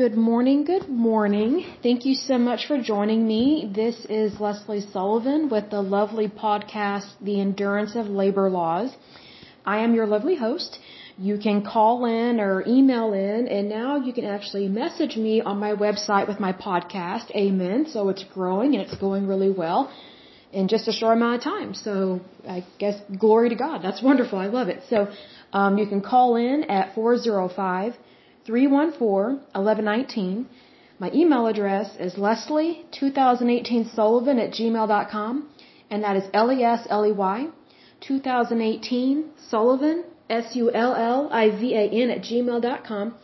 Good morning, good morning. Thank you so much for joining me. This is Leslie Sullivan with the lovely podcast, The Endurance of Labor Laws. I am your lovely host. You can call in or email in, and now you can actually message me on my website with my podcast. Amen. So it's growing and it's going really well in just a short amount of time. So I guess glory to God. That's wonderful. I love it. So um, you can call in at 405 314 1119. My email address is leslie2018sullivan at gmail.com, and that is L E S L E Y 2018 Sullivan, S U L L I V A N at gmail.com.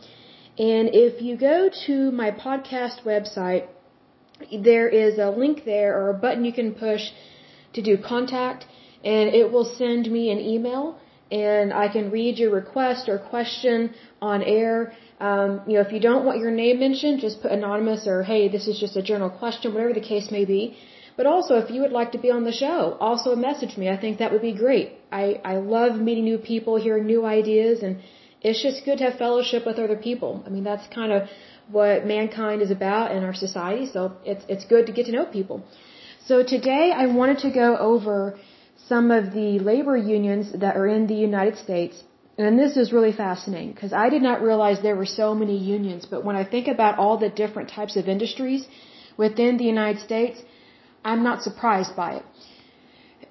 And if you go to my podcast website, there is a link there or a button you can push to do contact, and it will send me an email, and I can read your request or question on air um, you know, if you don't want your name mentioned, just put anonymous or hey, this is just a general question, whatever the case may be. But also, if you would like to be on the show, also message me. I think that would be great. I, I love meeting new people, hearing new ideas, and it's just good to have fellowship with other people. I mean, that's kind of what mankind is about in our society, so it's, it's good to get to know people. So today I wanted to go over some of the labor unions that are in the United States and this is really fascinating because I did not realize there were so many unions. But when I think about all the different types of industries within the United States, I'm not surprised by it.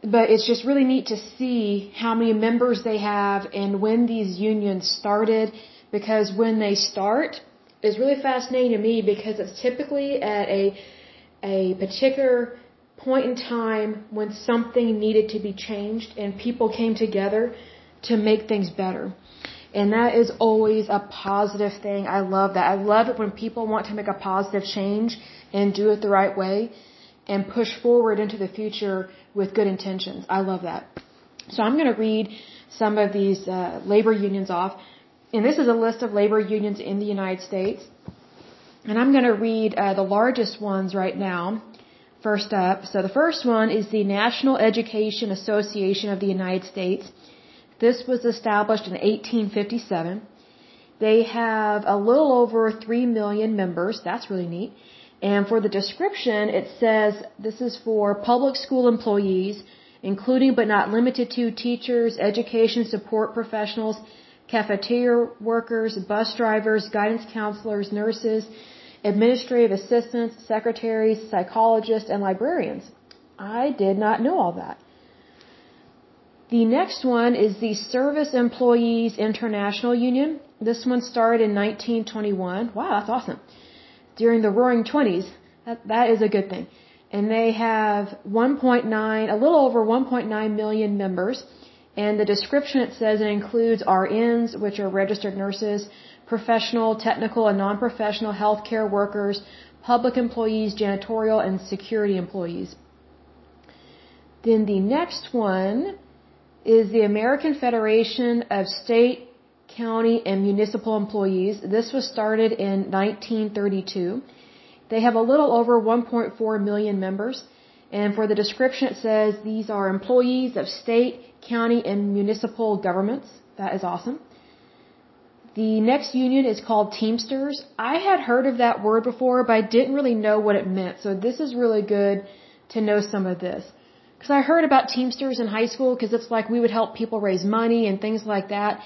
But it's just really neat to see how many members they have and when these unions started. Because when they start, it's really fascinating to me because it's typically at a a particular point in time when something needed to be changed and people came together to make things better. And that is always a positive thing. I love that. I love it when people want to make a positive change and do it the right way and push forward into the future with good intentions. I love that. So I'm going to read some of these uh, labor unions off. And this is a list of labor unions in the United States. And I'm going to read uh, the largest ones right now. First up. So the first one is the National Education Association of the United States. This was established in 1857. They have a little over 3 million members. That's really neat. And for the description, it says this is for public school employees, including but not limited to teachers, education support professionals, cafeteria workers, bus drivers, guidance counselors, nurses, administrative assistants, secretaries, psychologists, and librarians. I did not know all that. The next one is the Service Employees International Union. This one started in 1921. Wow, that's awesome. During the Roaring Twenties. That, that is a good thing. And they have 1.9, a little over 1.9 million members. And the description it says it includes RNs, which are registered nurses, professional, technical, and non-professional healthcare workers, public employees, janitorial, and security employees. Then the next one is the American Federation of State, County, and Municipal Employees. This was started in 1932. They have a little over 1.4 million members. And for the description, it says these are employees of state, county, and municipal governments. That is awesome. The next union is called Teamsters. I had heard of that word before, but I didn't really know what it meant. So this is really good to know some of this. Because I heard about Teamsters in high school because it's like we would help people raise money and things like that.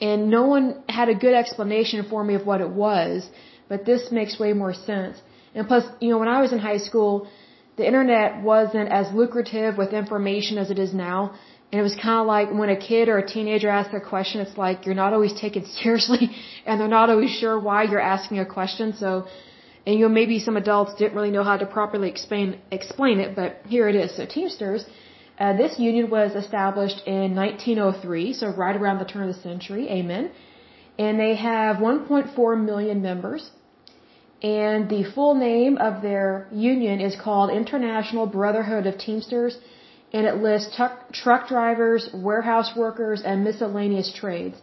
And no one had a good explanation for me of what it was. But this makes way more sense. And plus, you know, when I was in high school, the internet wasn't as lucrative with information as it is now. And it was kind of like when a kid or a teenager asks a question, it's like you're not always taken seriously and they're not always sure why you're asking a question. So and you know, maybe some adults didn't really know how to properly explain explain it, but here it is. So Teamsters, uh, this union was established in 1903, so right around the turn of the century. Amen. And they have 1.4 million members. And the full name of their union is called International Brotherhood of Teamsters, and it lists truck drivers, warehouse workers, and miscellaneous trades.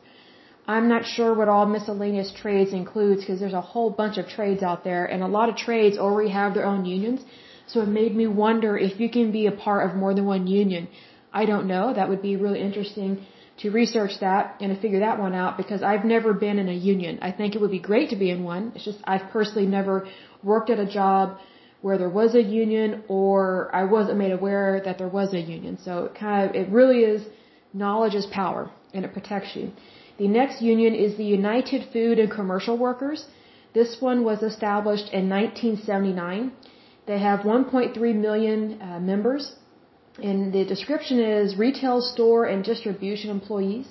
I'm not sure what all miscellaneous trades includes because there's a whole bunch of trades out there and a lot of trades already have their own unions. So it made me wonder if you can be a part of more than one union. I don't know. That would be really interesting to research that and to figure that one out because I've never been in a union. I think it would be great to be in one. It's just I've personally never worked at a job where there was a union or I wasn't made aware that there was a union. So it kind of, it really is knowledge is power and it protects you. The next union is the United Food and Commercial Workers. This one was established in 1979. They have 1.3 million uh, members and the description is retail store and distribution employees.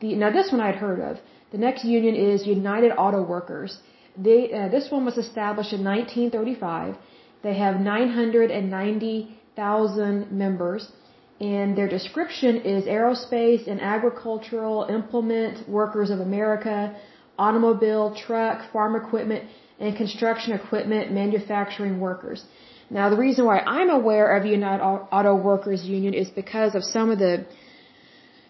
The, now this one I'd heard of. The next union is United Auto Workers. They, uh, this one was established in 1935. They have 990,000 members and their description is aerospace and agricultural implement workers of America, automobile, truck, farm equipment, and construction equipment manufacturing workers. Now, the reason why I'm aware of United Auto Workers Union is because of some of the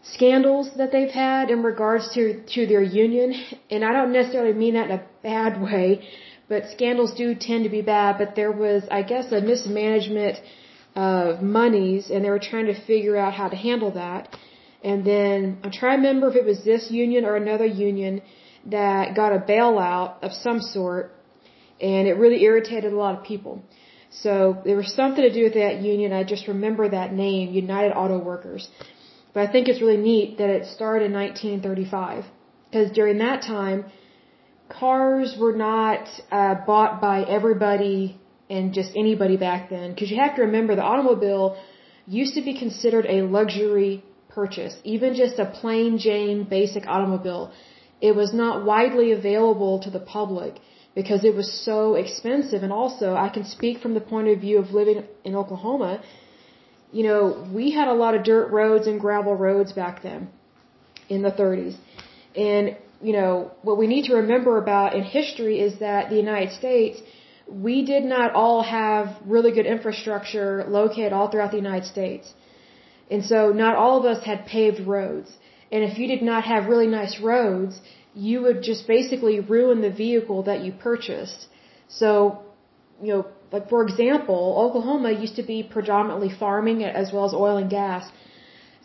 scandals that they've had in regards to to their union, and I don't necessarily mean that in a bad way, but scandals do tend to be bad. But there was, I guess, a mismanagement of monies, and they were trying to figure out how to handle that. And then I'm trying to remember if it was this union or another union that got a bailout of some sort, and it really irritated a lot of people. So there was something to do with that union. I just remember that name, United Auto Workers. But I think it's really neat that it started in 1935 because during that time, cars were not uh, bought by everybody and just anybody back then. Because you have to remember, the automobile used to be considered a luxury purchase, even just a plain Jane basic automobile. It was not widely available to the public because it was so expensive. And also, I can speak from the point of view of living in Oklahoma. You know, we had a lot of dirt roads and gravel roads back then in the 30s. And, you know, what we need to remember about in history is that the United States, we did not all have really good infrastructure located all throughout the United States. And so not all of us had paved roads. And if you did not have really nice roads, you would just basically ruin the vehicle that you purchased. So, you know, like for example, Oklahoma used to be predominantly farming as well as oil and gas.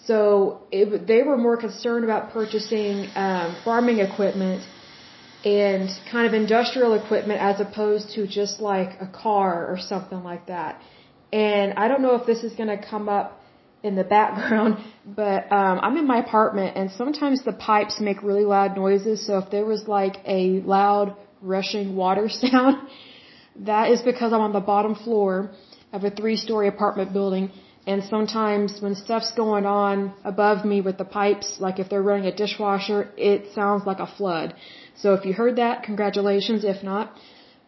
So it, they were more concerned about purchasing um, farming equipment and kind of industrial equipment as opposed to just like a car or something like that. And I don't know if this is going to come up in the background, but um, I'm in my apartment and sometimes the pipes make really loud noises. So if there was like a loud rushing water sound, that is because I'm on the bottom floor of a three story apartment building. And sometimes when stuff's going on above me with the pipes, like if they're running a dishwasher, it sounds like a flood. So if you heard that, congratulations. If not,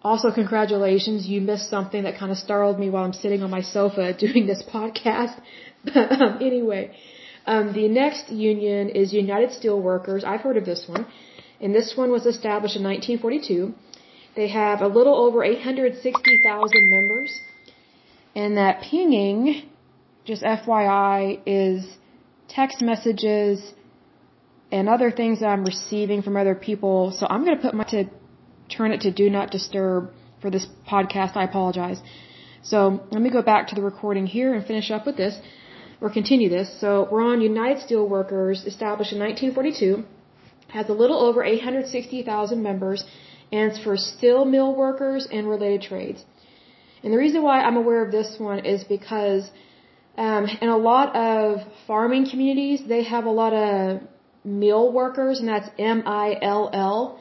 also congratulations. You missed something that kind of startled me while I'm sitting on my sofa doing this podcast. um, anyway, um, the next union is United Steelworkers. I've heard of this one. And this one was established in 1942. They have a little over 860,000 members. And that pinging, just FYI, is text messages and other things that I'm receiving from other people. So I'm going to put my to turn it to do not disturb for this podcast. I apologize. So let me go back to the recording here and finish up with this or continue this. So we're on United Steelworkers, established in 1942, has a little over 860,000 members, and it's for steel mill workers and related trades. And the reason why I'm aware of this one is because um, in a lot of farming communities, they have a lot of mill workers, and that's M-I-L-L.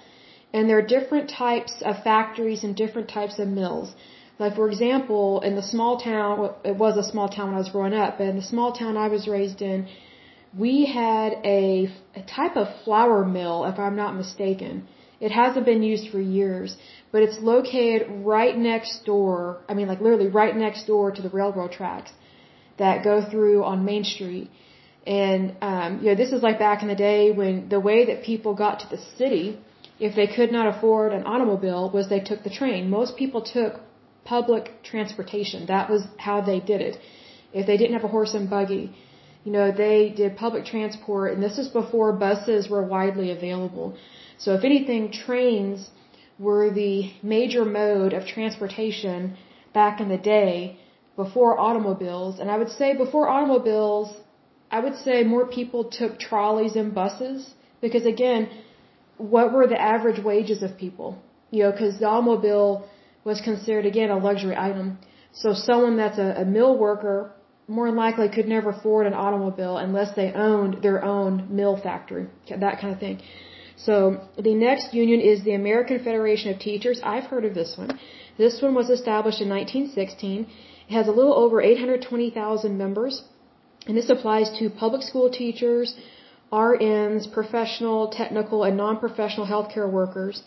And there are different types of factories and different types of mills. Like for example, in the small town, it was a small town when I was growing up, but in the small town I was raised in, we had a, a type of flour mill, if I'm not mistaken. It hasn't been used for years, but it's located right next door, I mean like literally right next door to the railroad tracks that go through on Main Street. And, um, you know, this is like back in the day when the way that people got to the city, if they could not afford an automobile, was they took the train. Most people took public transportation. That was how they did it. If they didn't have a horse and buggy, you know, they did public transport, and this is before buses were widely available. So if anything, trains were the major mode of transportation back in the day before automobiles. And I would say before automobiles, I would say more people took trolleys and buses because again, what were the average wages of people? You know, because the automobile was considered again a luxury item. So someone that's a, a mill worker more than likely could never afford an automobile unless they owned their own mill factory, that kind of thing. So the next union is the American Federation of Teachers. I've heard of this one. This one was established in 1916. It has a little over 820,000 members, and this applies to public school teachers, RNs, professional, technical, and non-professional healthcare workers.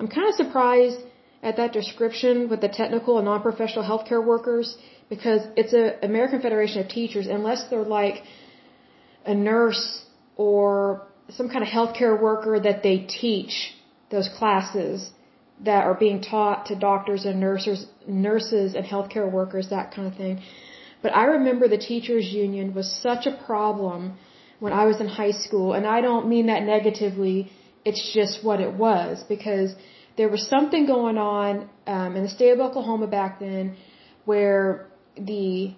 I'm kind of surprised at that description with the technical and non-professional healthcare workers because it's a American Federation of Teachers unless they're like a nurse or some kind of healthcare worker that they teach those classes that are being taught to doctors and nurses, nurses and healthcare workers, that kind of thing. But I remember the teachers union was such a problem when I was in high school, and I don't mean that negatively. It's just what it was because there was something going on um, in the state of Oklahoma back then where the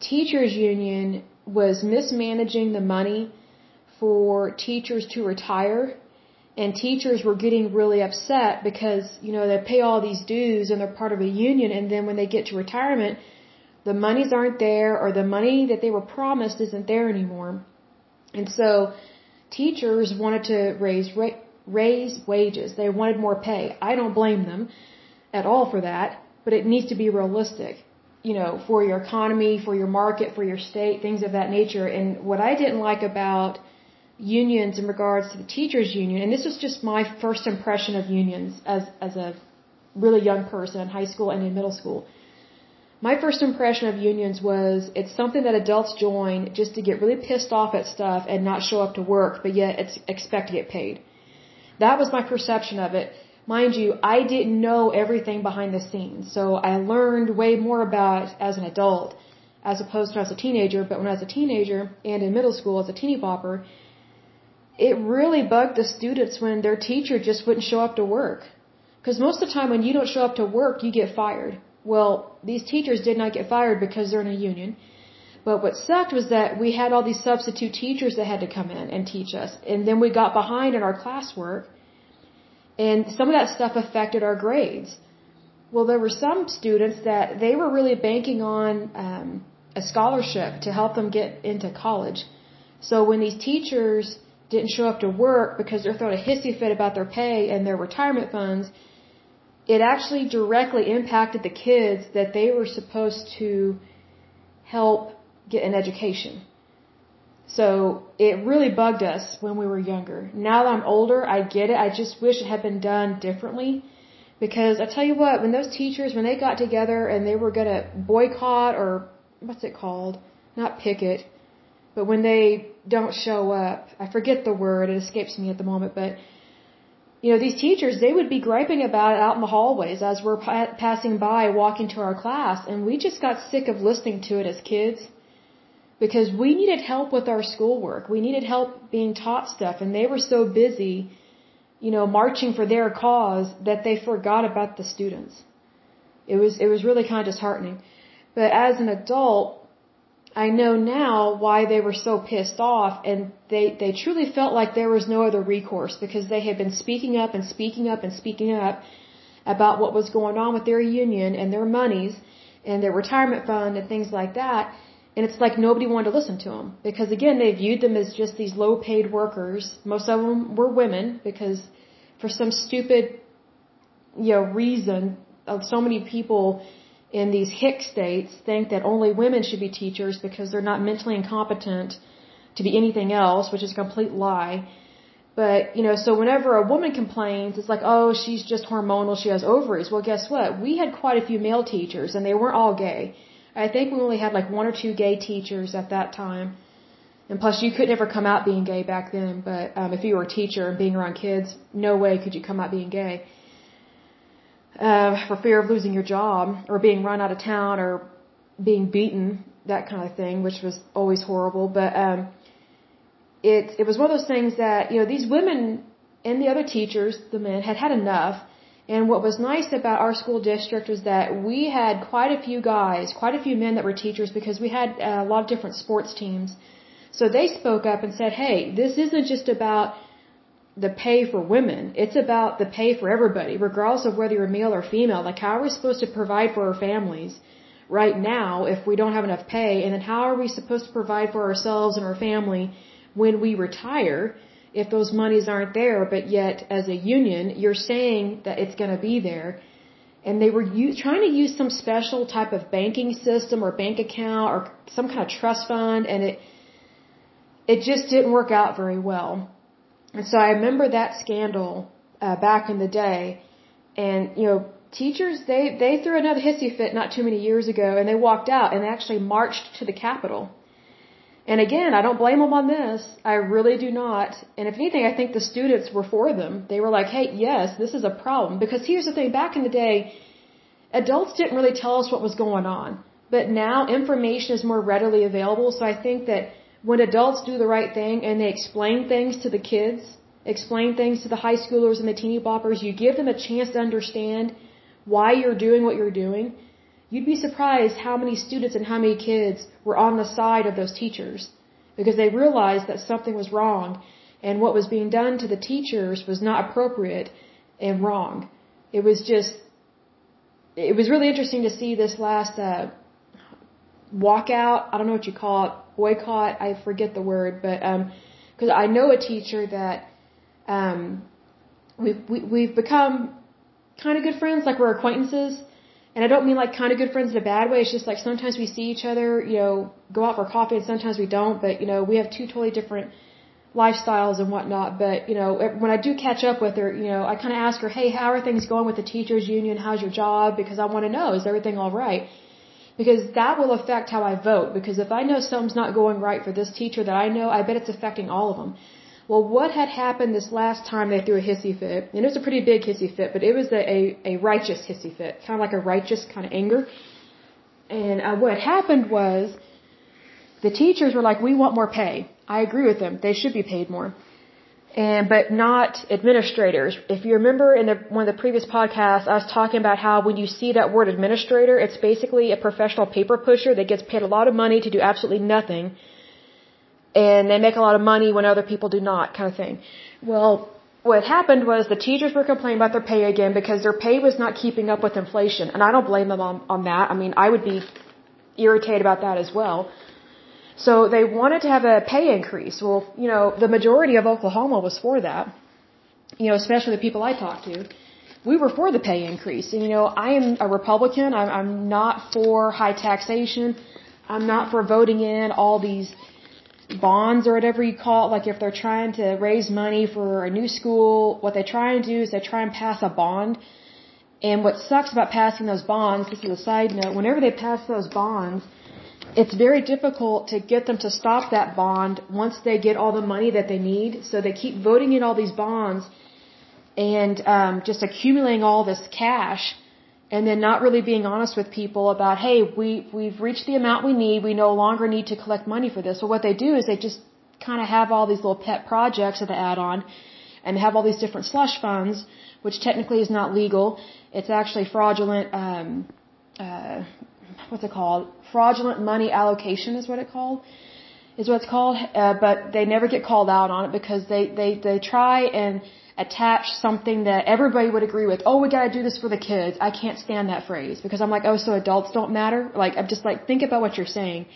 teachers union was mismanaging the money for teachers to retire and teachers were getting really upset because you know they pay all these dues and they're part of a union and then when they get to retirement the monies aren't there or the money that they were promised isn't there anymore. And so teachers wanted to raise raise wages. They wanted more pay. I don't blame them at all for that but it needs to be realistic you know for your economy for your market for your state things of that nature. And what i didn't like about unions in regards to the teachers union. And this was just my first impression of unions as as a really young person in high school and in middle school. My first impression of unions was it's something that adults join just to get really pissed off at stuff and not show up to work but yet it's expect to get paid. That was my perception of it. Mind you i didn't know everything behind the scenes so i learned way more about it as an adult as opposed to as a teenager. But when i was a teenager and in middle school as a teeny bopper it really bugged the students when their teacher just wouldn't show up to work. Because most of the time when you don't show up to work, you get fired. Well, these teachers did not get fired because they're in a union. But what sucked was that we had all these substitute teachers that had to come in and teach us. And then we got behind in our classwork. And some of that stuff affected our grades. Well, there were some students that they were really banking on um, a scholarship to help them get into college. So when these teachers didn't show up to work because they're throwing a hissy fit about their pay and their retirement funds, it actually directly impacted the kids that they were supposed to help get an education. So it really bugged us when we were younger. Now that I'm older, I get it. I just wish it had been done differently. Because I tell you what, when those teachers, when they got together and they were gonna boycott or what's it called? Not picket but when they don't show up, I forget the word, it escapes me at the moment, but you know, these teachers, they would be griping about it out in the hallways as we're pa- passing by, walking to our class, and we just got sick of listening to it as kids because we needed help with our schoolwork. We needed help being taught stuff, and they were so busy, you know, marching for their cause that they forgot about the students. It was, it was really kind of disheartening. But as an adult, I know now why they were so pissed off and they, they truly felt like there was no other recourse because they had been speaking up and speaking up and speaking up about what was going on with their union and their monies and their retirement fund and things like that. And it's like nobody wanted to listen to them because again, they viewed them as just these low paid workers. Most of them were women because for some stupid, you know, reason of so many people in these hick states think that only women should be teachers because they're not mentally incompetent to be anything else, which is a complete lie. But, you know, so whenever a woman complains, it's like, oh, she's just hormonal, she has ovaries. Well, guess what? We had quite a few male teachers, and they weren't all gay. I think we only had like one or two gay teachers at that time. And plus, you could never come out being gay back then, but um, if you were a teacher and being around kids, no way could you come out being gay uh, for fear of losing your job or being run out of town or being beaten, that kind of thing, which was always horrible. But um, it it was one of those things that you know these women and the other teachers, the men, had had enough. And what was nice about our school district was that we had quite a few guys, quite a few men that were teachers because we had a lot of different sports teams. So they spoke up and said, hey, this isn't just about the pay for women. It's about the pay for everybody, regardless of whether you're male or female. Like, how are we supposed to provide for our families right now if we don't have enough pay? And then how are we supposed to provide for ourselves and our family when we retire if those monies aren't there? But yet, as a union, you're saying that it's going to be there. And they were trying to use some special type of banking system or bank account or some kind of trust fund, and it it just didn't work out very well. And so I remember that scandal uh, back in the day, and you know, teachers they they threw another hissy fit not too many years ago, and they walked out and they actually marched to the Capitol. And again, I don't blame them on this. I really do not. And if anything, I think the students were for them. They were like, "Hey, yes, this is a problem." Because here's the thing: back in the day, adults didn't really tell us what was going on, but now information is more readily available. So I think that when adults do the right thing and they explain things to the kids, explain things to the high schoolers and the teeny boppers, you give them a chance to understand why you're doing what you're doing, you'd be surprised how many students and how many kids were on the side of those teachers because they realized that something was wrong and what was being done to the teachers was not appropriate and wrong. It was just, it was really interesting to see this last uh, walkout. I don't know what you call it boycott. I forget the word, but because um, I know a teacher that um, we've we, we've become kind of good friends, like we're acquaintances. And I don't mean like kind of good friends in a bad way. It's just like sometimes we see each other, you know, go out for coffee, and sometimes we don't. But you know, we have two totally different lifestyles and whatnot. But you know, when I do catch up with her, you know, I kind of ask her, hey, how are things going with the teachers union? How's your job? Because I want to know, is everything all right? Because that will affect how I vote. Because if I know something's not going right for this teacher that I know, I bet it's affecting all of them. Well, what had happened this last time they threw a hissy fit, and it was a pretty big hissy fit, but it was a, a, a righteous hissy fit, kind of like a righteous kind of anger. And uh, what happened was the teachers were like, we want more pay. I agree with them. They should be paid more and but not administrators. If you remember in the, one of the previous podcasts, I was talking about how when you see that word administrator, it's basically a professional paper pusher that gets paid a lot of money to do absolutely nothing, and they make a lot of money when other people do not, kind of thing. Well, what happened was the teachers were complaining about their pay again because their pay was not keeping up with inflation, and I don't blame them on, on that. I mean, I would be irritated about that as well. So they wanted to have a pay increase. Well, you know, the majority of Oklahoma was for that. You know, especially the people I talked to. We were for the pay increase. And, you know, I am a Republican. I'm, I'm not for high taxation. I'm not for voting in all these bonds or whatever you call it. Like if they're trying to raise money for a new school, what they try and do is they try and pass a bond. And what sucks about passing those bonds, this is a side note, whenever they pass those bonds, it's very difficult to get them to stop that bond once they get all the money that they need. So they keep voting in all these bonds and um, just accumulating all this cash and then not really being honest with people about, hey, we, we've reached the amount we need. We no longer need to collect money for this. So what they do is they just kind of have all these little pet projects that they add on and have all these different slush funds, which technically is not legal. It's actually fraudulent, um, uh, what's it called? Fraudulent money allocation is what it called. Is what it's called. Uh, but they never get called out on it because they they they try and attach something that everybody would agree with. Oh, we gotta do this for the kids. I can't stand that phrase because I'm like, oh, so adults don't matter. Like I'm just like, think about what you're saying.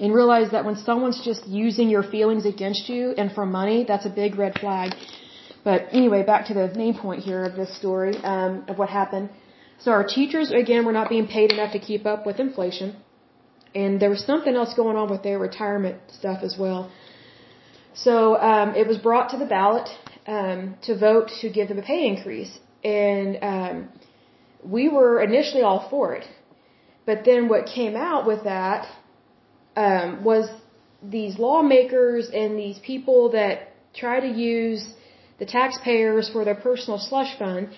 And realize that when someone's just using your feelings against you and for money, that's a big red flag. But anyway, back to the main point here of this story, um, of what happened. So our teachers, again, were not being paid enough to keep up with inflation. And there was something else going on with their retirement stuff as well. So um, it was brought to the ballot um, to vote to give them a pay increase. And um, we were initially all for it. But then what came out with that um, was these lawmakers and these people that try to use the taxpayers for their personal slush fund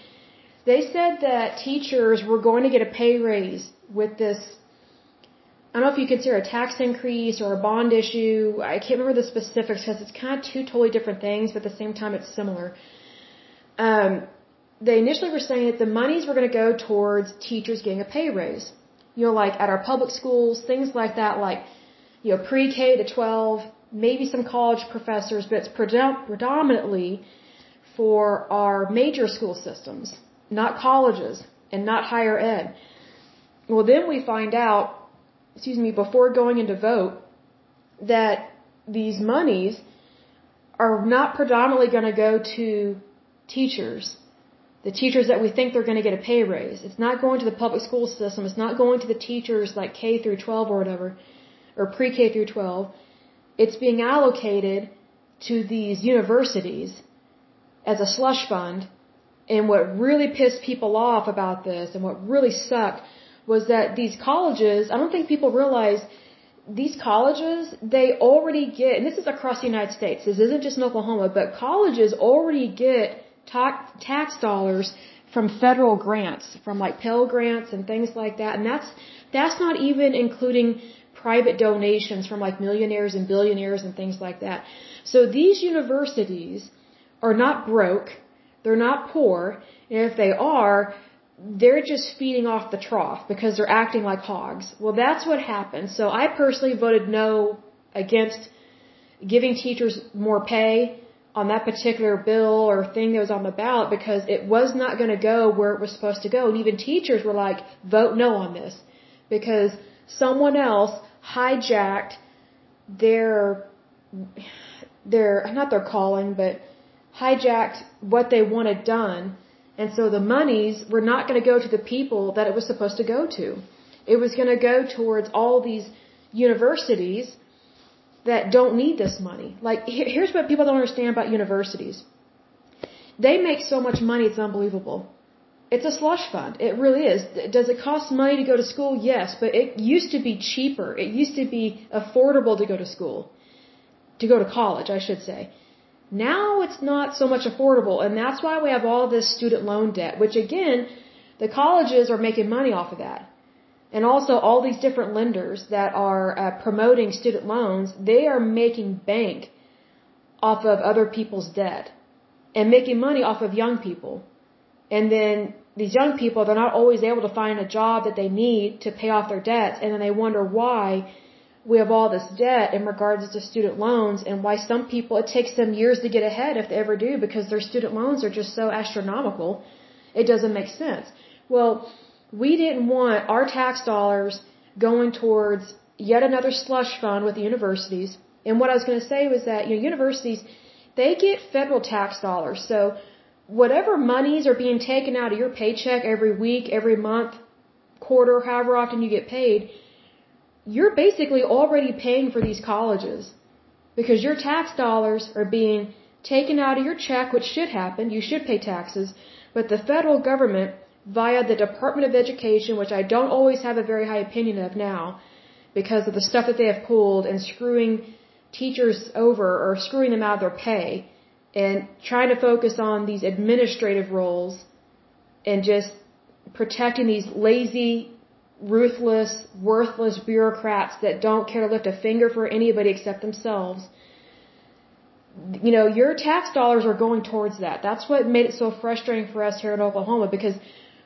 they said that teachers were going to get a pay raise with this. I don't know if you consider a tax increase or a bond issue. I can't remember the specifics because it's kind of two totally different things, but at the same time it's similar. Um, they initially were saying that the monies were going to go towards teachers getting a pay raise. You know, like at our public schools, things like that, like, you know, pre-K to 12, maybe some college professors, but it's predominantly for our major school systems, not colleges and not higher ed. Well, then we find out, excuse me, before going into vote, that these monies are not predominantly going to go to teachers, the teachers that we think they're going to get a pay raise. It's not going to the public school system. It's not going to the teachers like K through 12 or whatever, or pre-K through 12. It's being allocated to these universities as a slush fund. And what really pissed people off about this and what really sucked was that these colleges, I don't think people realize these colleges, they already get, and this is across the United States, this isn't just in Oklahoma, but colleges already get tax dollars from federal grants, from like Pell grants and things like that, and that's, that's not even including private donations from like millionaires and billionaires and things like that. So these universities are not broke, they're not poor, and if they are, they're just feeding off the trough because they're acting like hogs. Well, that's what happened. So I personally voted no against giving teachers more pay on that particular bill or thing that was on the ballot because it was not going to go where it was supposed to go. And even teachers were like, vote no on this because someone else hijacked their, their, not their calling, but hijacked what they wanted done and so the monies were not going to go to the people that it was supposed to go to. It was going to go towards all these universities that don't need this money. Like, here's what people don't understand about universities. They make so much money, it's unbelievable. It's a slush fund. It really is. Does it cost money to go to school? Yes, but it used to be cheaper. It used to be affordable to go to school. To go to college, I should say. Now it's not so much affordable, and that's why we have all this student loan debt, which again, the colleges are making money off of that. And also all these different lenders that are uh, promoting student loans, they are making bank off of other people's debt and making money off of young people. And then these young people, they're not always able to find a job that they need to pay off their debts, and then they wonder why we have all this debt in regards to student loans and why some people, it takes them years to get ahead if they ever do because their student loans are just so astronomical. It doesn't make sense. Well, we didn't want our tax dollars going towards yet another slush fund with the universities. And what I was going to say was that, you know, universities, they get federal tax dollars. So whatever monies are being taken out of your paycheck every week, every month, quarter, however often you get paid, you're basically already paying for these colleges because your tax dollars are being taken out of your check, which should happen. You should pay taxes. But the federal government, via the Department of Education, which I don't always have a very high opinion of now because of the stuff that they have pulled and screwing teachers over or screwing them out of their pay and trying to focus on these administrative roles and just protecting these lazy ruthless, worthless bureaucrats that don't care to lift a finger for anybody except themselves. You know, your tax dollars are going towards that. That's what made it so frustrating for us here in Oklahoma because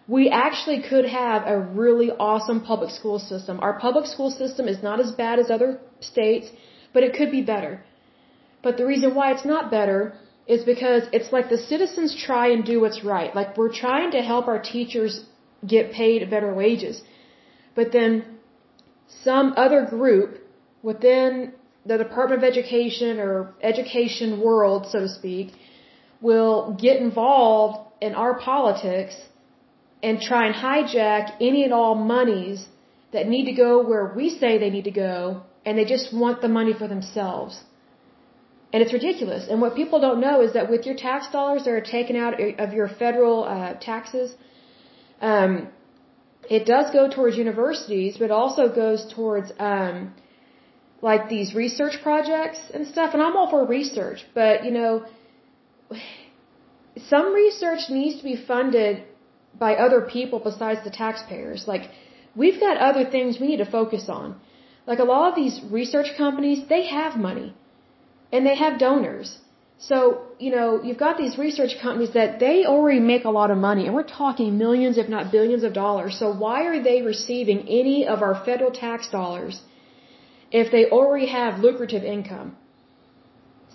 we actually could have a really awesome public school system. Our public school system is not as bad as other states, but it could be better. But the reason why it's not better is because it's like the citizens try and do what's right. Like we're trying to help our teachers get paid better wages. But then some other group within the Department of Education or education world, so to speak, will get involved in our politics and try and hijack any and all monies that need to go where we say they need to go, and they just want the money for themselves. And it's ridiculous. And what people don't know is that with your tax dollars that are taken out of your federal uh, taxes, um, it does go towards universities, but also goes towards um, like these research projects and stuff. And I'm all for research, but you know, some research needs to be funded by other people besides the taxpayers. Like we've got other things we need to focus on. Like a lot of these research companies, they have money and they have donors. So, you know, you've got these research companies that they already make a lot of money, and we're talking millions, if not billions of dollars. So why are they receiving any of our federal tax dollars if they already have lucrative income?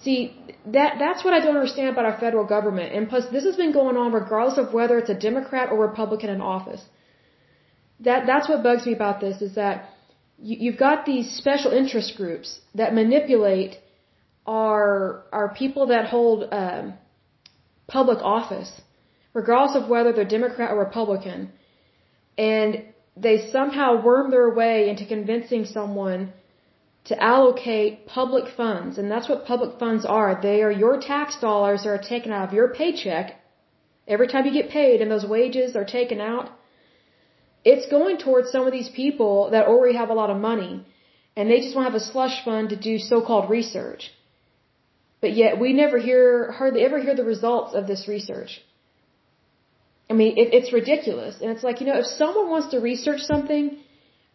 See, that that's what I don't understand about our federal government. And plus, this has been going on regardless of whether it's a Democrat or Republican in office. That that's what bugs me about this is that you, you've got these special interest groups that manipulate our our people that hold um, public office, regardless of whether they're Democrat or Republican, and they somehow worm their way into convincing someone to allocate public funds, and that's what public funds are. They are your tax dollars that are taken out of your paycheck every time you get paid, and those wages are taken out. It's going towards some of these people that already have a lot of money, and they just want to have a slush fund to do so-called research. But yet we never hear, hardly ever hear the results of this research. I mean, it, it's ridiculous. And it's like, you know, if someone wants to research something,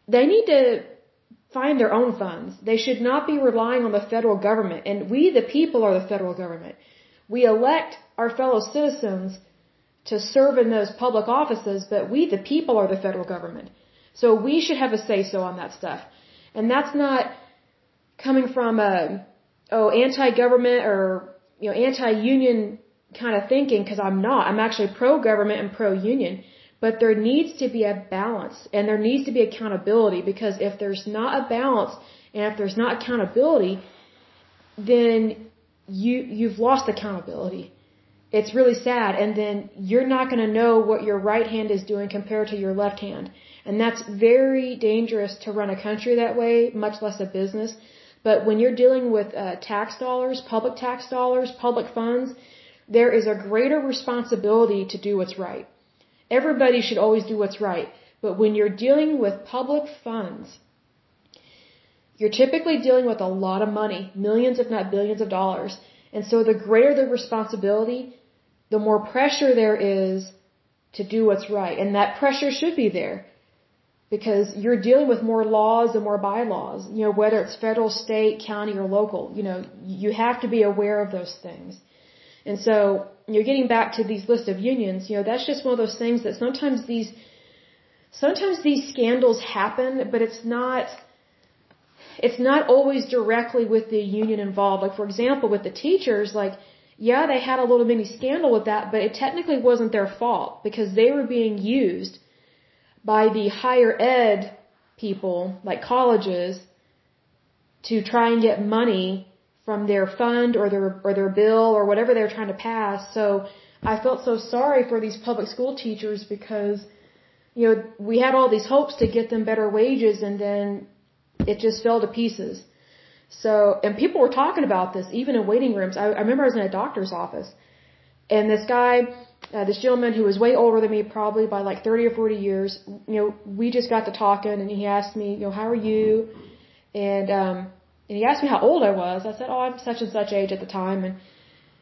they need to find their own funds. They should not be relying on the federal government. And we, the people, are the federal government. We elect our fellow citizens to serve in those public offices, but we, the people, are the federal government. So we should have a say so on that stuff. And that's not coming from a, oh, anti-government or, you know, anti-union kind of thinking, because I'm not. I'm actually pro-government and pro-union. But there needs to be a balance and there needs to be accountability because if there's not a balance and if there's not accountability, then you, you've lost accountability. It's really sad. And then you're not going to know what your right hand is doing compared to your left hand. And that's very dangerous to run a country that way, much less a business. But when you're dealing with uh, tax dollars, public tax dollars, public funds, there is a greater responsibility to do what's right. Everybody should always do what's right. But when you're dealing with public funds, you're typically dealing with a lot of money, millions if not billions of dollars. And so the greater the responsibility, the more pressure there is to do what's right. And that pressure should be there because you're dealing with more laws and more bylaws, you know, whether it's federal, state, county, or local, you know, you have to be aware of those things. And so you're getting back to these list of unions, you know, that's just one of those things that sometimes these, sometimes these scandals happen, but it's not, it's not always directly with the union involved. Like, for example, with the teachers, like, yeah, they had a little mini scandal with that, but it technically wasn't their fault because they were being used by the higher ed people, like colleges, to try and get money from their fund or their or their bill or whatever they're trying to pass. So I felt so sorry for these public school teachers because you know we had all these hopes to get them better wages and then it just fell to pieces. So and people were talking about this even in waiting rooms. I, I remember I was in a doctor's office and this guy, uh, this gentleman who was way older than me, probably by like 30 or 40 years, you know, we just got to talking and he asked me, you know, how are you? And um and he asked me how old I was. I said, "Oh, I'm such and such age at the time." And,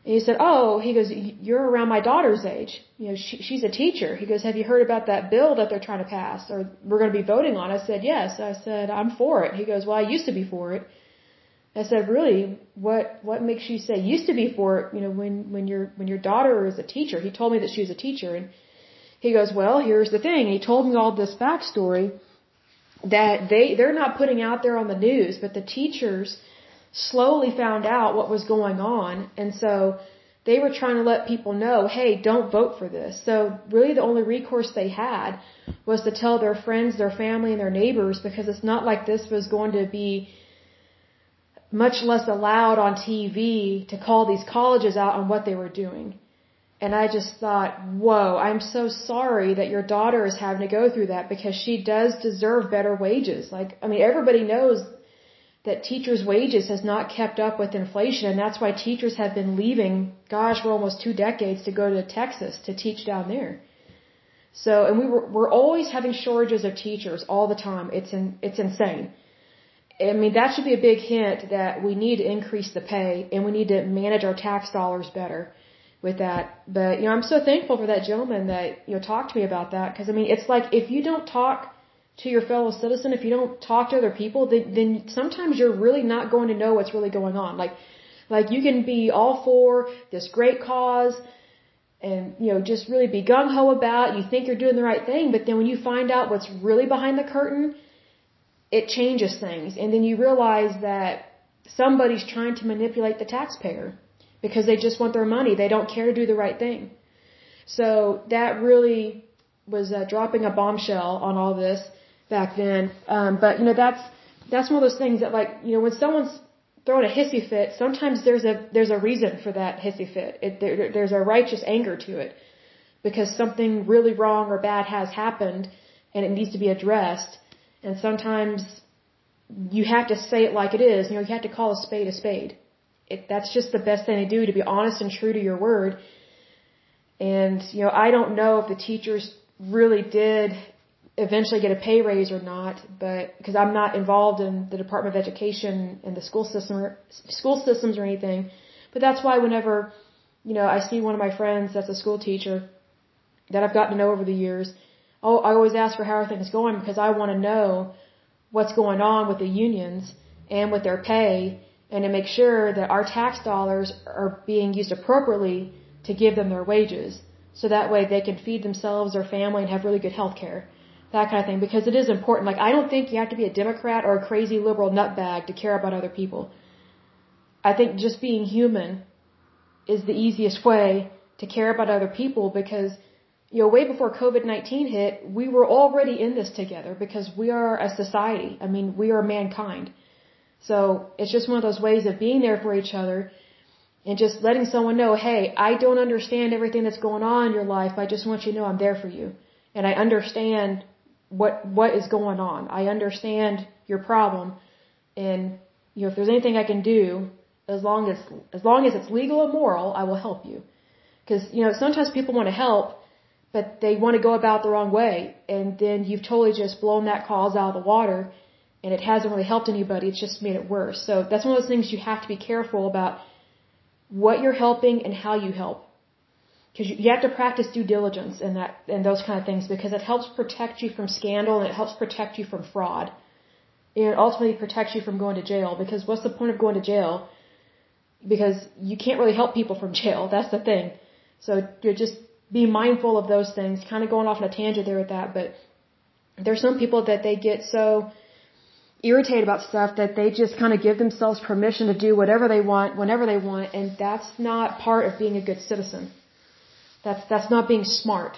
and he said, "Oh, he goes, you're around my daughter's age. You know, she, she's a teacher." He goes, "Have you heard about that bill that they're trying to pass or we're going to be voting on?" I said, "Yes." I said, "I'm for it." He goes, "Well, I used to be for it." I said, "Really? What what makes you say used to be for? You know, when when your when your daughter is a teacher." He told me that she was a teacher, and he goes, "Well, here's the thing." He told me all this backstory that they they're not putting out there on the news, but the teachers slowly found out what was going on, and so they were trying to let people know, "Hey, don't vote for this." So really, the only recourse they had was to tell their friends, their family, and their neighbors because it's not like this was going to be much less allowed on TV to call these colleges out on what they were doing. And I just thought, whoa, I'm so sorry that your daughter is having to go through that because she does deserve better wages. Like, I mean, everybody knows that teachers' wages has not kept up with inflation and that's why teachers have been leaving, gosh, for almost two decades to go to Texas to teach down there. So, and we were, we're always having shortages of teachers all the time. It's in, it's insane. I mean, that should be a big hint that we need to increase the pay and we need to manage our tax dollars better with that. But, you know, I'm so thankful for that gentleman that, you know, talked to me about that. Cause I mean, it's like if you don't talk to your fellow citizen, if you don't talk to other people, then, then sometimes you're really not going to know what's really going on. Like, like you can be all for this great cause and, you know, just really be gung ho about, you think you're doing the right thing, but then when you find out what's really behind the curtain, it changes things. And then you realize that somebody's trying to manipulate the taxpayer because they just want their money. They don't care to do the right thing. So that really was uh, dropping a bombshell on all this back then. Um, but you know, that's that's one of those things that like you know when someone's throwing a hissy fit, sometimes there's a there's a reason for that hissy fit. It, there, there's a righteous anger to it because something really wrong or bad has happened and it needs to be addressed. And sometimes you have to say it like it is. You know, you have to call a spade a spade. It, that's just the best thing to do to be honest and true to your word. And you know, I don't know if the teachers really did eventually get a pay raise or not, but because I'm not involved in the Department of Education and the school system or school systems or anything. But that's why whenever, you know, I see one of my friends that's a school teacher that I've gotten to know over the years, oh, I always ask her how are things going because I want to know what's going on with the unions and with their pay and to make sure that our tax dollars are being used appropriately to give them their wages so that way they can feed themselves, their family, and have really good health care. That kind of thing, because it is important. Like, I don't think you have to be a Democrat or a crazy liberal nutbag to care about other people. I think just being human is the easiest way to care about other people because, you know, way before COVID-19 hit, we were already in this together because we are a society. I mean, we are mankind. So it's just one of those ways of being there for each other and just letting someone know, hey, I don't understand everything that's going on in your life. I just want you to know I'm there for you. And I understand what, what is going on. I understand your problem. And, you know, if there's anything I can do, as long as, as long as it's legal and moral, I will help you. Cause, you know, sometimes people want to help, but they want to go about the wrong way. And then you've totally just blown that cause out of the water and it hasn't really helped anybody. It's just made it worse. So that's one of those things you have to be careful about what you're helping and how you help. Because you have to practice due diligence and that and those kind of things because it helps protect you from scandal and it helps protect you from fraud. And it ultimately protects you from going to jail because what's the point of going to jail? Because you can't really help people from jail. That's the thing. So you're just be mindful of those things. Kind of going off on a tangent there with that, but there's some people that they get so irritated about stuff that they just kind of give themselves permission to do whatever they want whenever they want and that's not part of being a good citizen that's that's not being smart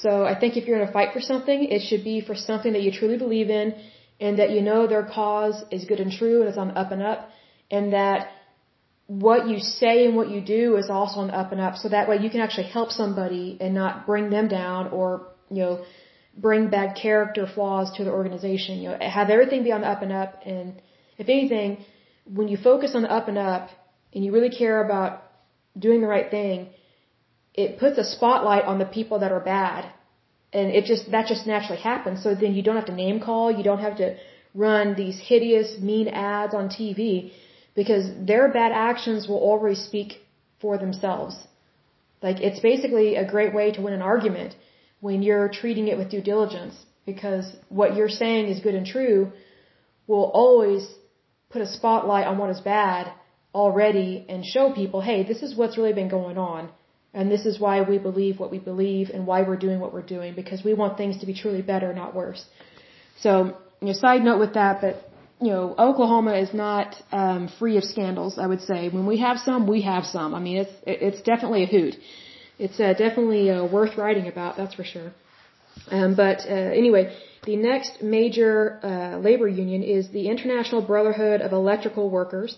so i think if you're in a fight for something it should be for something that you truly believe in and that you know their cause is good and true and it's on up and up and that what you say and what you do is also on the up and up so that way you can actually help somebody and not bring them down or you know bring bad character flaws to the organization. You know, have everything be on the up and up. And if anything, when you focus on the up and up and you really care about doing the right thing, it puts a spotlight on the people that are bad. And it just, that just naturally happens. So then you don't have to name call. You don't have to run these hideous, mean ads on TV because their bad actions will already speak for themselves. Like, it's basically a great way to win an argument when you're treating it with due diligence because what you're saying is good and true will always put a spotlight on what is bad already and show people, hey, this is what's really been going on. And this is why we believe what we believe and why we're doing what we're doing because we want things to be truly better, not worse. So, you know, side note with that, but you know, Oklahoma is not um, free of scandals. I would say when we have some, we have some. I mean, it's it's definitely a hoot it's uh, definitely uh, worth writing about, that's for sure. Um, but uh, anyway, the next major uh, labor union is the International Brotherhood of Electrical Workers,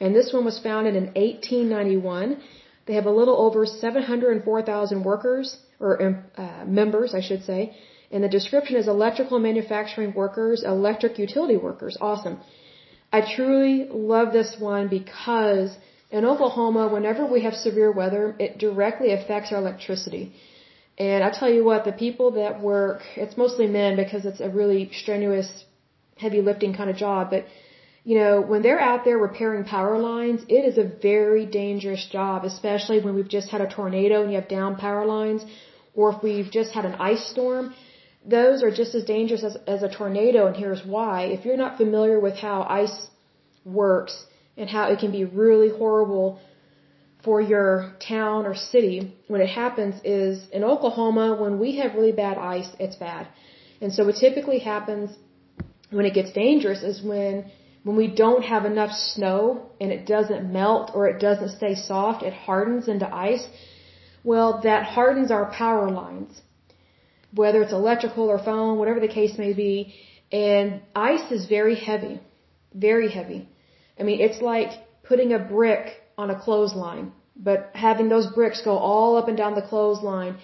and this one was founded in 1891. They have a little over 704,000 workers, or uh, members, I should say, and the description is electrical manufacturing workers, electric utility workers. Awesome. I truly love this one because in Oklahoma, whenever we have severe weather, it directly affects our electricity. And I tell you what, the people that work, it's mostly men because it's a really strenuous, heavy lifting kind of job, but you know, when they're out there repairing power lines, it is a very dangerous job, especially when we've just had a tornado and you have down power lines, or if we've just had an ice storm. Those are just as dangerous as, as a tornado, and here's why. If you're not familiar with how ice works, and how it can be really horrible for your town or city when it happens is in Oklahoma, when we have really bad ice, it's bad. And so what typically happens when it gets dangerous is when when we don't have enough snow and it doesn't melt or it doesn't stay soft, it hardens into ice. Well, that hardens our power lines, whether it's electrical or phone, whatever the case may be. And ice is very heavy, very heavy. I mean, it's like putting a brick on a clothesline, but having those bricks go all up and down the clothesline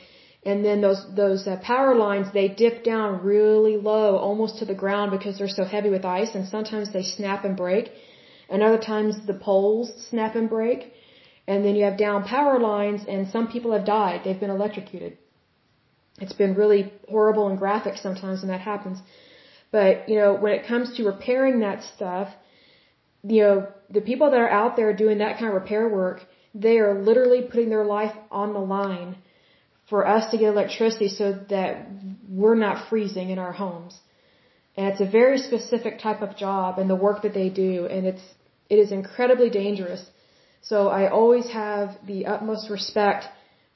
and then those those uh, power lines they dip down really low almost to the ground because they're so heavy with ice and sometimes they snap and break and other times the poles snap and break and then you have down power lines and some people have died they've been electrocuted it's been really horrible and graphic sometimes when that happens but you know when it comes to repairing that stuff you know the people that are out there doing that kind of repair work they are literally putting their life on the line for us to get electricity so that we're not freezing in our homes. And it's a very specific type of job and the work that they do and it's it is incredibly dangerous. So I always have the utmost respect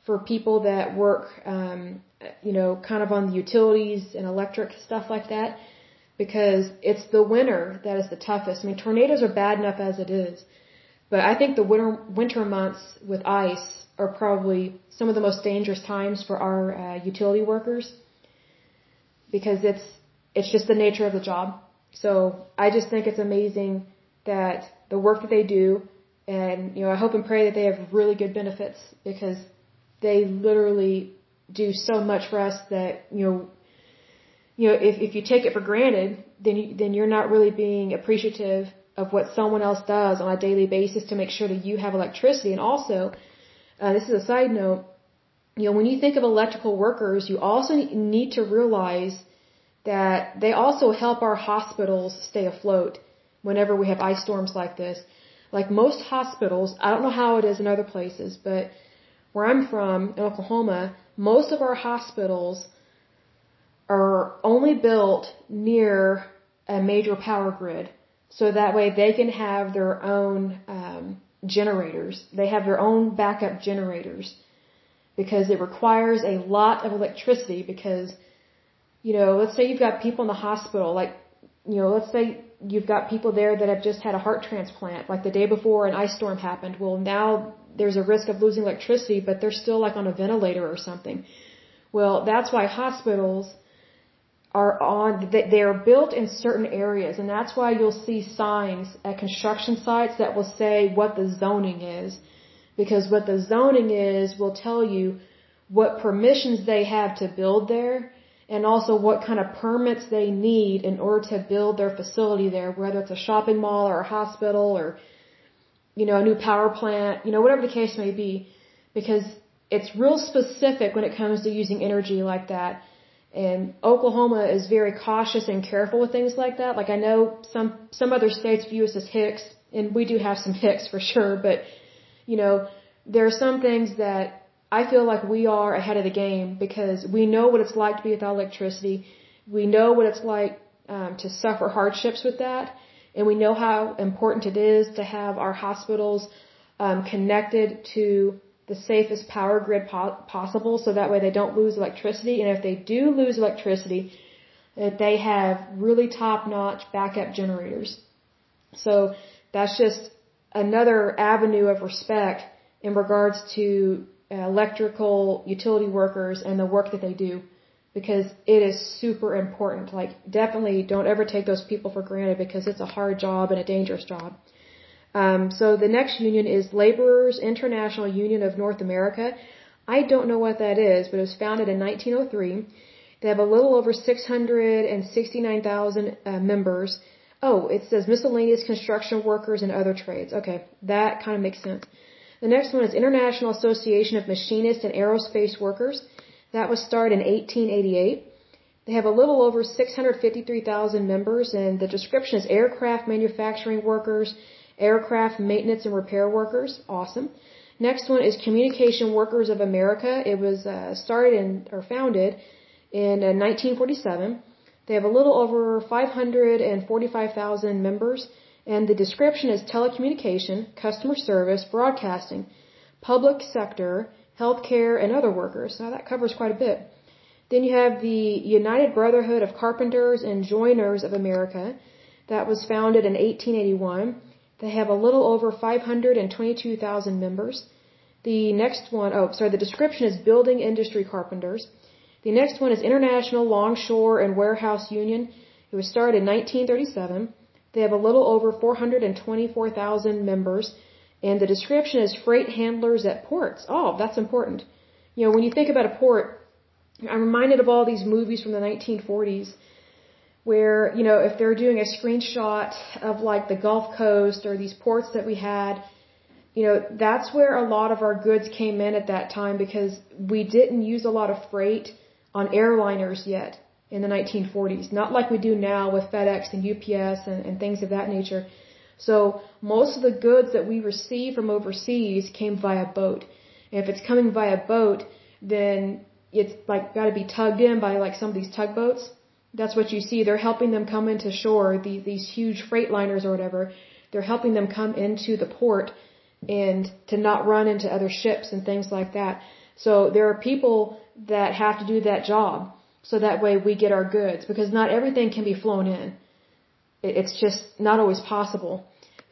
for people that work um you know kind of on the utilities and electric stuff like that because it's the winter that is the toughest. I mean tornadoes are bad enough as it is. But I think the winter winter months with ice are probably some of the most dangerous times for our uh, utility workers because it's it's just the nature of the job. So I just think it's amazing that the work that they do, and you know, I hope and pray that they have really good benefits because they literally do so much for us that you know, you know, if if you take it for granted, then you, then you're not really being appreciative of what someone else does on a daily basis to make sure that you have electricity, and also uh, this is a side note. You know, when you think of electrical workers, you also need to realize that they also help our hospitals stay afloat whenever we have ice storms like this. Like most hospitals, I don't know how it is in other places, but where I'm from, in Oklahoma, most of our hospitals are only built near a major power grid. So that way they can have their own um, generators. They have their own backup generators because it requires a lot of electricity because, you know, let's say you've got people in the hospital, like, you know, let's say you've got people there that have just had a heart transplant, like the day before an ice storm happened. Well, now there's a risk of losing electricity, but they're still like on a ventilator or something. Well, that's why hospitals are on, they are built in certain areas, and that's why you'll see signs at construction sites that will say what the zoning is. Because what the zoning is will tell you what permissions they have to build there, and also what kind of permits they need in order to build their facility there, whether it's a shopping mall or a hospital or, you know, a new power plant, you know, whatever the case may be. Because it's real specific when it comes to using energy like that and Oklahoma is very cautious and careful with things like that. Like I know some some other states view us as hicks, and we do have some hicks for sure. But you know, there are some things that I feel like we are ahead of the game because we know what it's like to be without electricity. We know what it's like um, to suffer hardships with that, and we know how important it is to have our hospitals um, connected to the safest power grid po- possible so that way they don't lose electricity. And if they do lose electricity, that they have really top notch backup generators. So that's just another avenue of respect in regards to electrical utility workers and the work that they do because it is super important. Like definitely don't ever take those people for granted because it's a hard job and a dangerous job. Um, so the next union is Laborers International Union of North America. I don't know what that is, but it was founded in 1903. They have a little over 669,000 uh, members. Oh, it says miscellaneous construction workers and other trades. Okay, that kind of makes sense. The next one is International Association of Machinists and Aerospace Workers. That was started in 1888. They have a little over 653,000 members, and the description is aircraft manufacturing workers, Aircraft Maintenance and Repair Workers, awesome. Next one is Communication Workers of America. It was uh, started in, or founded in uh, 1947. They have a little over 545,000 members, and the description is telecommunication, customer service, broadcasting, public sector, healthcare, and other workers. Now that covers quite a bit. Then you have the United Brotherhood of Carpenters and Joiners of America. that was founded in 1881. They have a little over 522,000 members. The next one, oh, sorry, the description is Building Industry Carpenters. The next one is International Longshore and Warehouse Union. It was started in 1937. They have a little over 424,000 members. And the description is freight handlers at ports. Oh, that's important. You know, when you think about a port, I'm reminded of all these movies from the 1940s where, you know, if they're doing a screenshot of like the Gulf Coast or these ports that we had, you know, that's where a lot of our goods came in at that time because we didn't use a lot of freight on airliners yet in the 1940s. Not like we do now with FedEx and UPS and, and things of that nature. So most of the goods that we receive from overseas came via boat. And if it's coming via boat, then it's like got to be tugged in by like some of these tugboats. That's what you see. They're helping them come into shore. These these huge freight liners or whatever. They're helping them come into the port and to not run into other ships and things like that. So there are people that have to do that job so that way we get our goods because not everything can be flown in. It's just not always possible.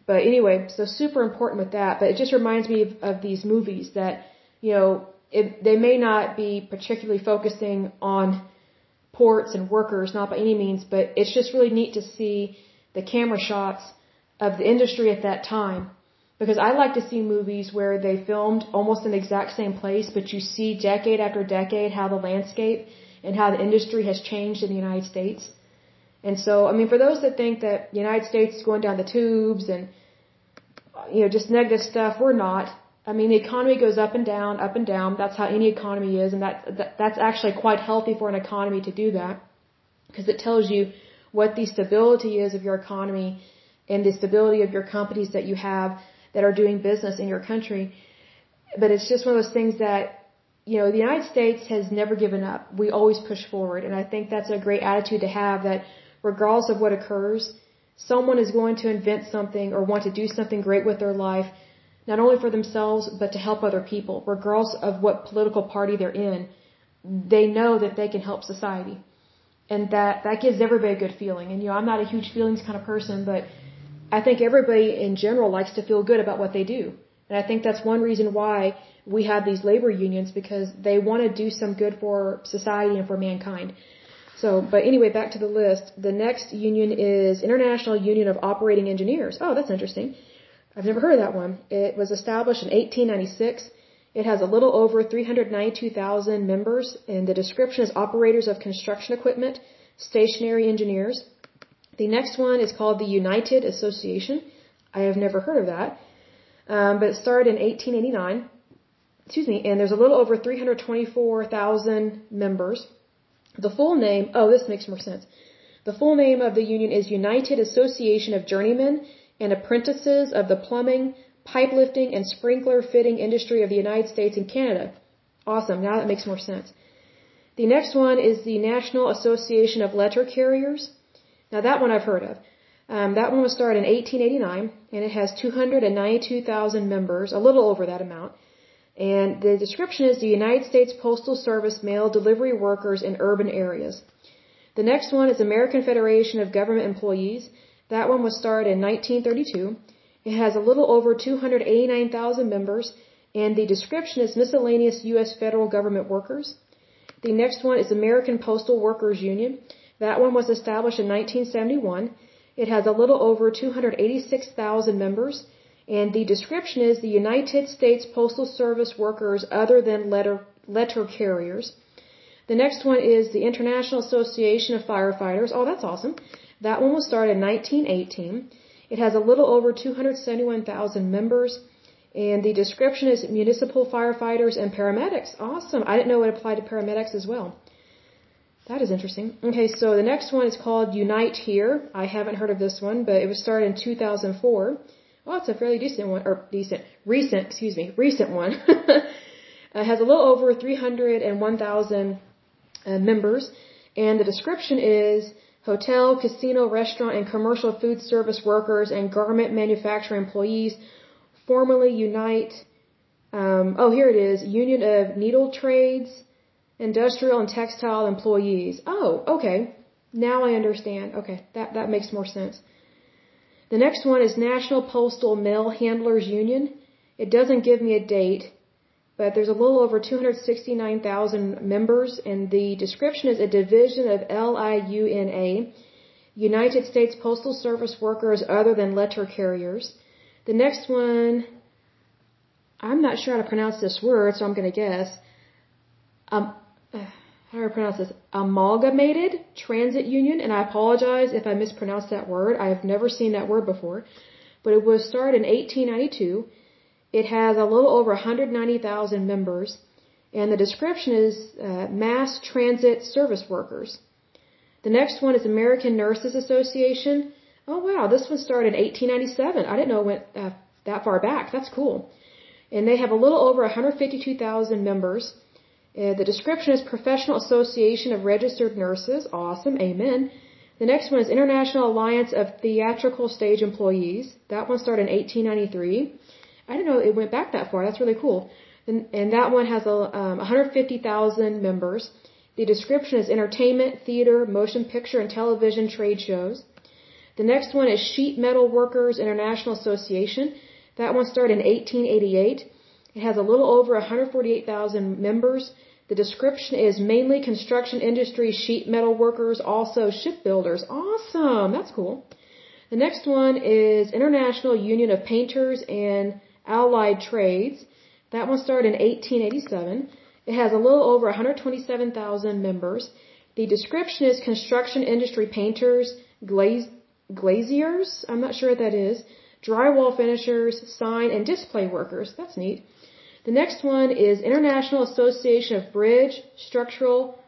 But anyway, so super important with that. But it just reminds me of, of these movies that, you know, it, they may not be particularly focusing on ports and workers, not by any means, but it's just really neat to see the camera shots of the industry at that time because I like to see movies where they filmed almost in the exact same place, but you see decade after decade how the landscape and how the industry has changed in the United States. And so, I mean, for those that think that the United States is going down the tubes and, you know, just negative stuff, we're not. I mean, the economy goes up and down, up and down. That's how any economy is, and that, that that's actually quite healthy for an economy to do that, because it tells you what the stability is of your economy and the stability of your companies that you have that are doing business in your country. But it's just one of those things that, you know, the United States has never given up. We always push forward. And I think that's a great attitude to have that regardless of what occurs, someone is going to invent something or want to do something great with their life, not only for themselves, but to help other people, regardless of what political party they're in. They know that they can help society. And that, that gives everybody a good feeling. And, you know, I'm not a huge feelings kind of person, but I think everybody in general likes to feel good about what they do. And I think that's one reason why we have these labor unions because they want to do some good for society and for mankind. So, but anyway, back to the list. The next union is International Union of Operating Engineers. Oh, that's interesting. I've never heard of that one. It was established in 1896. It has a little over 392,000 members, and the description is operators of construction equipment, stationary engineers, the next one is called the United Association. I have never heard of that. Um, but it started in 1889. Excuse me, and there's a little over 324,000 members. The full name, oh, this makes more sense. The full name of the union is United Association of Journeymen and Apprentices of the Plumbing, Pipe Fitting, and Sprinkler Fitting Industry of the United States and Canada. Awesome, now that makes more sense. The next one is the National Association of Letter Carriers. Now that one I've heard of. Um, that one was started in 1889, and it has 292,000 members, a little over that amount. And the description is the United States Postal Service mail delivery workers in urban areas. The next one is American Federation of Government Employees. That one was started in 1932. It has a little over 289,000 members, and the description is miscellaneous U.S. federal government workers. The next one is American Postal Workers Union. That one was established in 1971. It has a little over 286,000 members, and the description is the United States Postal Service workers other than letter, letter carriers. The next one is the International Association of Firefighters. Oh, that's awesome. That one was started in 1918. It has a little over 271,000 members, and the description is municipal firefighters and paramedics. Awesome. I didn't know it applied to paramedics as well. That is interesting. Okay, so the next one is called Unite Here. I haven't heard of this one, but it was started in 2004. Oh, it's a fairly decent one, or decent, recent, excuse me, recent one. it has a little over 301,000 uh, members, and the description is hotel, casino, restaurant, and commercial food service workers and garment manufacturer employees formally unite. Um, oh, here it is: Union of Needle Trades industrial and textile employees. Oh, okay. Now I understand. Okay, that that makes more sense. The next one is National Postal Mail Handlers Union. It doesn't give me a date, but there's a little over 269,000 members, and the description is a division of LIUNA, United States Postal Service workers other than letter carriers. The next one, I'm not sure how to pronounce this word, so I'm going to guess. Um, how do I pronounce this? Amalgamated Transit Union, and I apologize if I mispronounced that word. I have never seen that word before. But it was started in 1892. It has a little over 190,000 members, and the description is uh, mass transit service workers. The next one is American Nurses Association. Oh wow, this one started in 1897. I didn't know it went uh, that far back. That's cool. And they have a little over 152,000 members. Uh, the description is Professional Association of Registered Nurses. Awesome. Amen. The next one is International Alliance of Theatrical Stage Employees. That one started in 1893. I didn't know it went back that far. That's really cool. And, and that one has a, um, 150,000 members. The description is entertainment, theater, motion picture, and television trade shows. The next one is Sheet Metal Workers International Association. That one started in 1888. It has a little over 148,000 members. The description is mainly construction industry, sheet metal workers, also shipbuilders. Awesome! That's cool. The next one is International Union of Painters and Allied Trades. That one started in 1887. It has a little over 127,000 members. The description is construction industry painters, glaze, glaziers, I'm not sure what that is, drywall finishers, sign and display workers. That's neat. The next one is International Association of Bridge, Structural,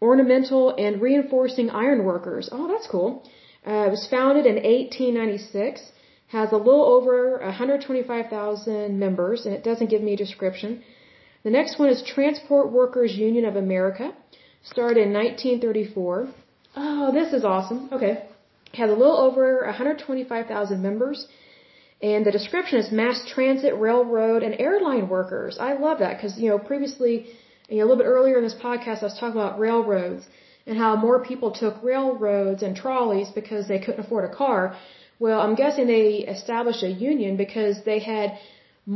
Ornamental, and Reinforcing Ironworkers. Oh, that's cool. Uh, it was founded in 1896, has a little over 125,000 members, and it doesn't give me a description. The next one is Transport Workers Union of America, started in 1934. Oh, this is awesome. Okay. Has a little over 125,000 members and the description is mass transit, railroad, and airline workers. I love that because, you know, previously, you know, a little bit earlier in this podcast, I was talking about railroads and how more people took railroads and trolleys because they couldn't afford a car. Well, I'm guessing they established a union because they had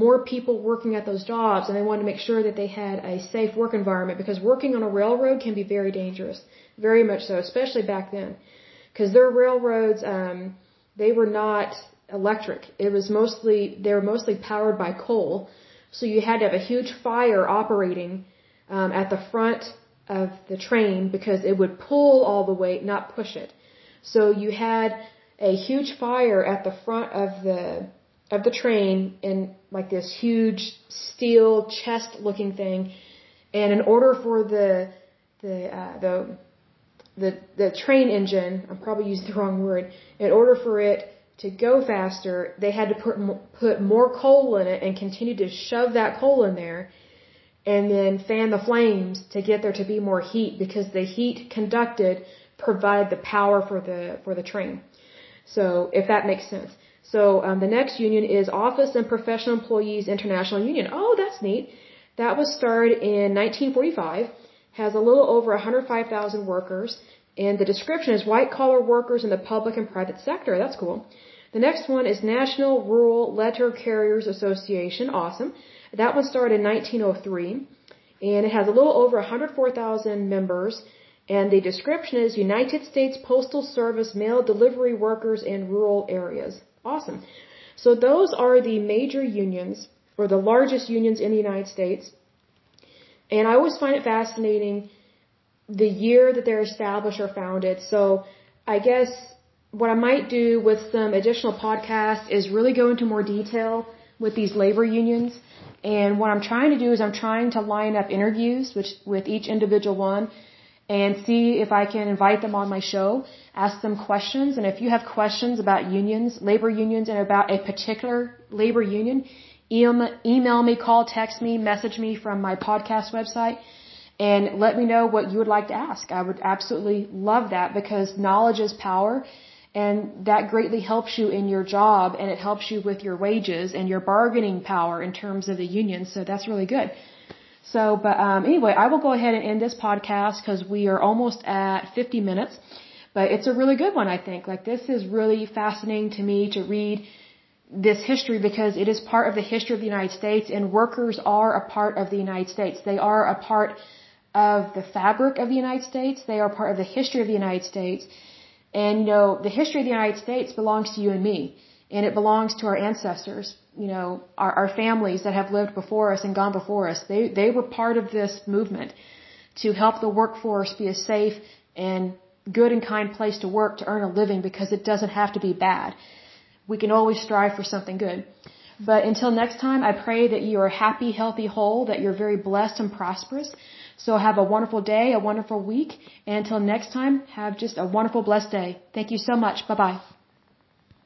more people working at those jobs and they wanted to make sure that they had a safe work environment because working on a railroad can be very dangerous. Very much so, especially back then. Because their railroads, um, they were not electric. It was mostly, they were mostly powered by coal. So you had to have a huge fire operating um, at the front of the train because it would pull all the weight, not push it. So you had a huge fire at the front of the of the train in like this huge steel chest looking thing and in order for the the uh, the the the train engine I'm probably using the wrong word in order for it to go faster, they had to put put more coal in it and continue to shove that coal in there, and then fan the flames to get there to be more heat because the heat conducted provide the power for the for the train. So if that makes sense. So um, the next union is Office and Professional Employees International Union. Oh, that's neat. That was started in 1945. Has a little over 105,000 workers. And the description is white collar workers in the public and private sector. That's cool. The next one is National Rural Letter Carriers Association. Awesome. That one started in 1903 and it has a little over 104,000 members. And the description is United States Postal Service mail delivery workers in rural areas. Awesome. So those are the major unions or the largest unions in the United States. And I always find it fascinating the year that they're established or founded. So I guess what I might do with some additional podcasts is really go into more detail with these labor unions. And what I'm trying to do is I'm trying to line up interviews which, with each individual one and see if I can invite them on my show, ask them questions. And if you have questions about unions, labor unions, and about a particular labor union, email me, call, text me, message me from my podcast website and let me know what you would like to ask. I would absolutely love that because knowledge is power and that greatly helps you in your job and it helps you with your wages and your bargaining power in terms of the union. So that's really good. So, but um, anyway, I will go ahead and end this podcast because we are almost at 50 minutes. But it's a really good one, I think. Like this is really fascinating to me to read this history because it is part of the history of the United States and workers are a part of the United States. They are a part of the fabric of the United States. They are part of the history of the United States. And, you know, the history of the United States belongs to you and me. And it belongs to our ancestors, you know, our, our families that have lived before us and gone before us. They, they were part of this movement to help the workforce be a safe and good and kind place to work to earn a living because it doesn't have to be bad. We can always strive for something good. But until next time, I pray that you are happy, healthy, whole, that you're very blessed and prosperous. So have a wonderful day, a wonderful week, and until next time, have just a wonderful, blessed day. Thank you so much. Bye bye.